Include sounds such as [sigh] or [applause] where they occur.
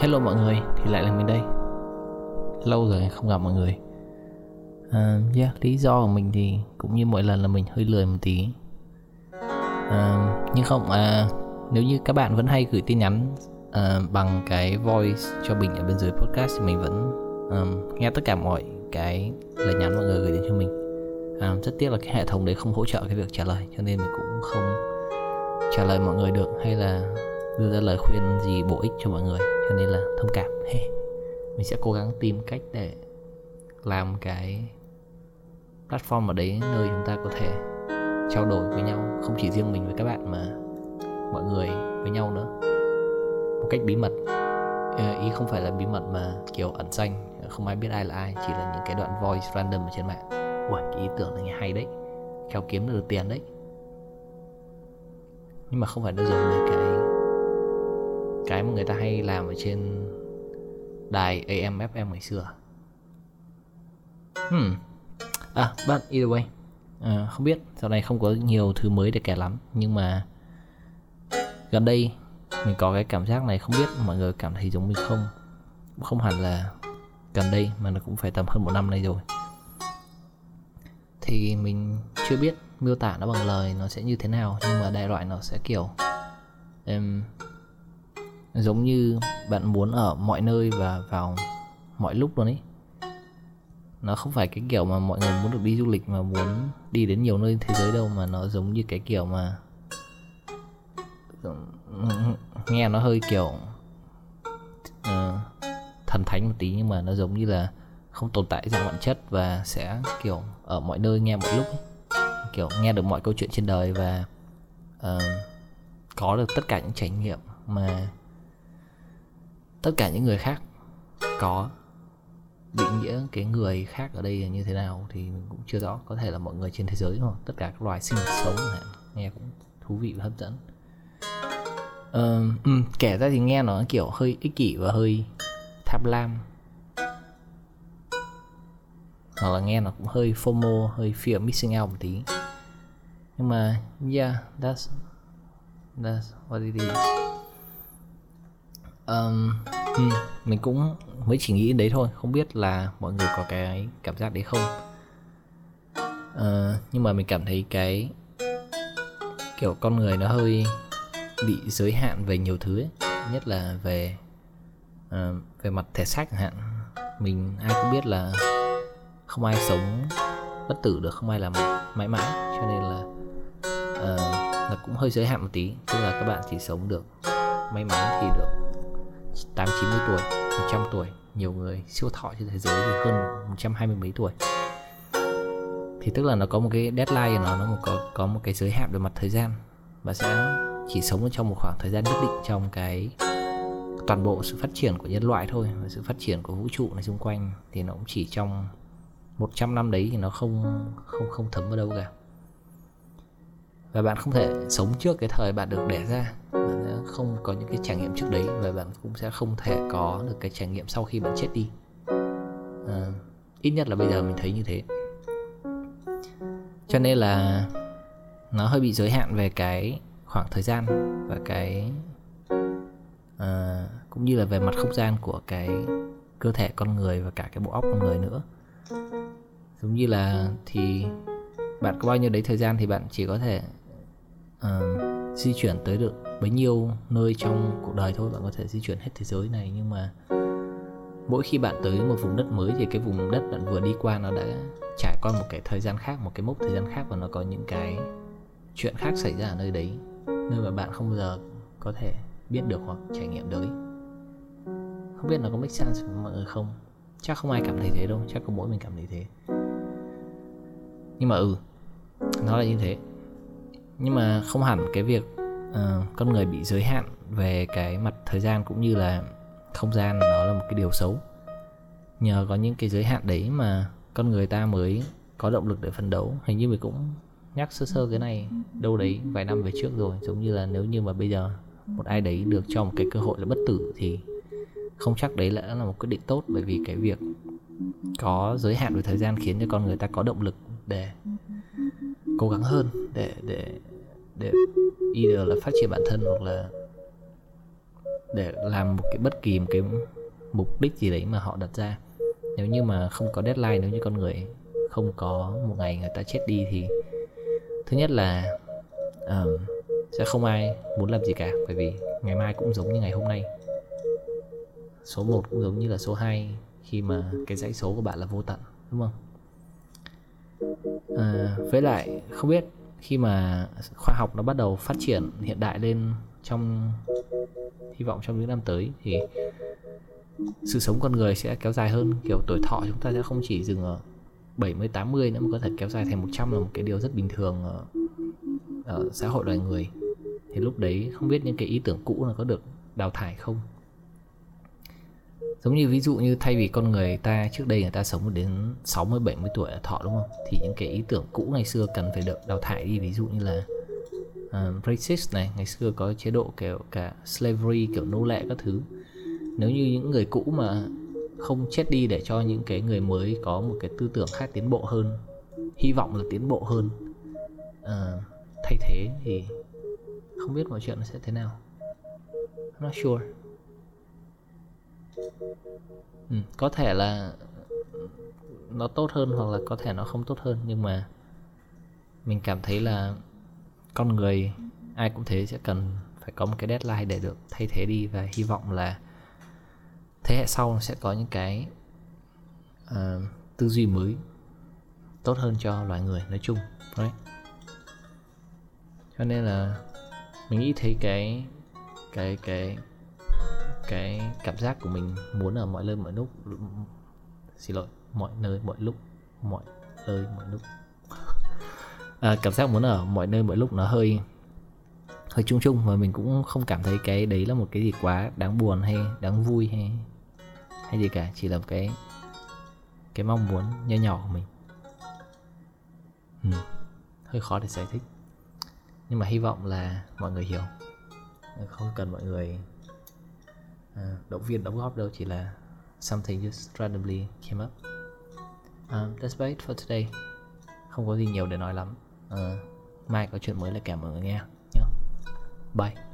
Hello mọi người, thì lại là mình đây. Lâu rồi không gặp mọi người. Uh, Yeah, lý do của mình thì cũng như mỗi lần là mình hơi lười một tí. Uh, Nhưng không, uh, nếu như các bạn vẫn hay gửi tin nhắn uh, bằng cái voice cho mình ở bên dưới podcast thì mình vẫn um, nghe tất cả mọi cái lời nhắn mọi người gửi đến cho mình. Um, Rất tiếc là cái hệ thống đấy không hỗ trợ cái việc trả lời cho nên mình cũng không trả lời mọi người được hay là đưa ra lời khuyên gì bổ ích cho mọi người cho nên là thông cảm. [laughs] Mình sẽ cố gắng tìm cách để làm cái platform ở đấy nơi chúng ta có thể trao đổi với nhau không chỉ riêng mình với các bạn mà mọi người với nhau nữa một cách bí mật. Ờ, ý không phải là bí mật mà kiểu ẩn danh không ai biết ai là ai chỉ là những cái đoạn voice random ở trên mạng. Ui, cái ý tưởng này hay đấy kéo kiếm được tiền đấy. Nhưng mà không phải đơn giản là cái cái mà người ta hay làm ở trên đài AM FM ngày xưa. Hmm. À, but either way à, Không biết, sau này không có nhiều thứ mới để kể lắm. Nhưng mà Gần đây Mình có cái cảm giác này không biết mọi người cảm thấy giống mình không? Không hẳn là gần đây mà nó cũng phải tầm hơn một năm nay rồi. Thì mình chưa biết miêu tả nó bằng lời nó sẽ như thế nào Nhưng mà đại loại nó sẽ kiểu um, giống như bạn muốn ở mọi nơi và vào mọi lúc luôn ấy nó không phải cái kiểu mà mọi người muốn được đi du lịch mà muốn đi đến nhiều nơi thế giới đâu mà nó giống như cái kiểu mà [laughs] nghe nó hơi kiểu uh, thần thánh một tí nhưng mà nó giống như là không tồn tại dạng bản chất và sẽ kiểu ở mọi nơi nghe mọi lúc ấy. kiểu nghe được mọi câu chuyện trên đời và uh, có được tất cả những trải nghiệm mà tất cả những người khác có định nghĩa cái người khác ở đây là như thế nào thì mình cũng chưa rõ. Có thể là mọi người trên thế giới hoặc tất cả các loài sinh vật sống này. nghe cũng thú vị và hấp dẫn. Uh, um, kể ra thì nghe nó kiểu hơi ích kỷ và hơi tham lam. Hoặc là nghe nó cũng hơi FOMO hơi fear missing out một tí. Nhưng mà yeah that's that's what it is um, ừ, mình cũng mới chỉ nghĩ đấy thôi. Không biết là mọi người có cái cảm giác đấy không? Uh, nhưng mà mình cảm thấy cái kiểu con người nó hơi bị giới hạn về nhiều thứ ấy. Nhất là về uh, về mặt thể xác chẳng hạn. Mình ai cũng biết là không ai sống bất tử được không ai làm mãi mãi. Cho nên là ờ, uh, là cũng hơi giới hạn một tí. Tức là các bạn chỉ sống được may mắn thì được. 8 90 tuổi, 100 tuổi, nhiều người siêu thọ trên thế giới thì hơn 120 mấy tuổi. Thì tức là nó có một cái deadline của nó nó có có một cái giới hạn về mặt thời gian. Và sẽ chỉ sống trong một khoảng thời gian nhất định trong cái toàn bộ sự phát triển của nhân loại thôi và sự phát triển của vũ trụ này xung quanh. Thì nó cũng chỉ trong 100 năm đấy thì nó không không không thấm vào đâu cả. Và bạn không thể sống trước cái thời bạn được đẻ ra. Bạn không có những cái trải nghiệm trước đấy và bạn cũng sẽ không thể có được cái trải nghiệm sau khi bạn chết đi. À, ít nhất là bây giờ mình thấy như thế. Cho nên là nó hơi bị giới hạn về cái khoảng thời gian và cái à, cũng như là về mặt không gian của cái cơ thể con người và cả cái bộ óc con người nữa. Giống như là thì bạn có bao nhiêu đấy thời gian thì bạn chỉ có thể uh, di chuyển tới được bấy nhiêu nơi trong cuộc đời thôi, bạn có thể di chuyển hết thế giới này. Nhưng mà mỗi khi bạn tới một vùng đất mới thì cái vùng đất bạn vừa đi qua nó đã trải qua một cái thời gian khác, một cái mốc thời gian khác và nó có những cái chuyện khác xảy ra ở nơi đấy, nơi mà bạn không bao giờ có thể biết được hoặc trải nghiệm được không biết nó có make sense với mọi người không? Chắc không ai cảm thấy thế đâu, chắc có mỗi mình cảm thấy thế. Nhưng mà ừ nó là như thế. Nhưng mà không hẳn cái việc uh, con người bị giới hạn về cái mặt thời gian cũng như là không gian nó là một cái điều xấu. Nhờ có những cái giới hạn đấy mà con người ta mới có động lực để phấn đấu. Hình như mình cũng nhắc sơ sơ cái này đâu đấy vài năm về trước rồi giống như là nếu như mà bây giờ một ai đấy được cho một cái cơ hội là bất tử thì không chắc đấy là là một quyết định tốt. Bởi vì cái việc có giới hạn về thời gian khiến cho con người ta có động lực để cố gắng hơn để để để either là phát triển bản thân hoặc là để làm một cái bất kỳ một cái mục đích gì đấy mà họ đặt ra. Nếu như mà không có deadline nếu như con người không có một ngày người ta chết đi thì thứ nhất là um, sẽ không ai muốn làm gì cả bởi vì ngày mai cũng giống như ngày hôm nay. Số 1 cũng giống như là số 2 khi mà cái dãy số của bạn là vô tận đúng không? À, với lại không biết khi mà khoa học nó bắt đầu phát triển hiện đại lên trong hy vọng trong những năm tới thì sự sống con người sẽ kéo dài hơn. Kiểu tuổi thọ chúng ta sẽ không chỉ dừng ở 70 80 nữa mà có thể kéo dài thành 100 là một cái điều rất bình thường ở, ở xã hội loài người. Thì lúc đấy không biết những cái ý tưởng cũ là có được đào thải không? Giống như ví dụ như thay vì con người ta trước đây người ta sống đến 60 70 tuổi là thọ đúng không? Thì những cái ý tưởng cũ ngày xưa cần phải được đào thải đi. Ví dụ như là uh, racist này ngày xưa có chế độ kiểu cả slavery kiểu nô lệ các thứ. Nếu như những người cũ mà không chết đi để cho những cái người mới có một cái tư tưởng khác tiến bộ hơn hy vọng là tiến bộ hơn uh, thay thế thì không biết mọi chuyện nó sẽ thế nào. I'm not sure ừ, có thể là nó tốt hơn hoặc là có thể nó không tốt hơn nhưng mà mình cảm thấy là con người ai cũng thế sẽ cần phải có một cái deadline để được thay thế đi và hy vọng là thế hệ sau sẽ có những cái uh, tư duy mới tốt hơn cho loài người nói chung đấy cho nên là mình nghĩ thấy cái cái cái cái cảm giác của mình muốn ở mọi nơi mọi lúc xin lỗi mọi nơi mọi lúc mọi nơi mọi lúc. [laughs] À, cảm giác muốn ở mọi nơi mọi lúc nó hơi hơi chung chung và mình cũng không cảm thấy cái đấy là một cái gì quá đáng buồn hay đáng vui hay hay gì cả chỉ là một cái cái mong muốn nho nhỏ của mình. Ừ. hơi khó để giải thích. Nhưng mà hy vọng là mọi người hiểu. Không cần mọi người uh, động viên đóng góp đâu chỉ là something just randomly came up. Um, that's about it for today. Không có gì nhiều để nói lắm. Uh, mai có chuyện mới là kèm mọi người nghe nhé bye.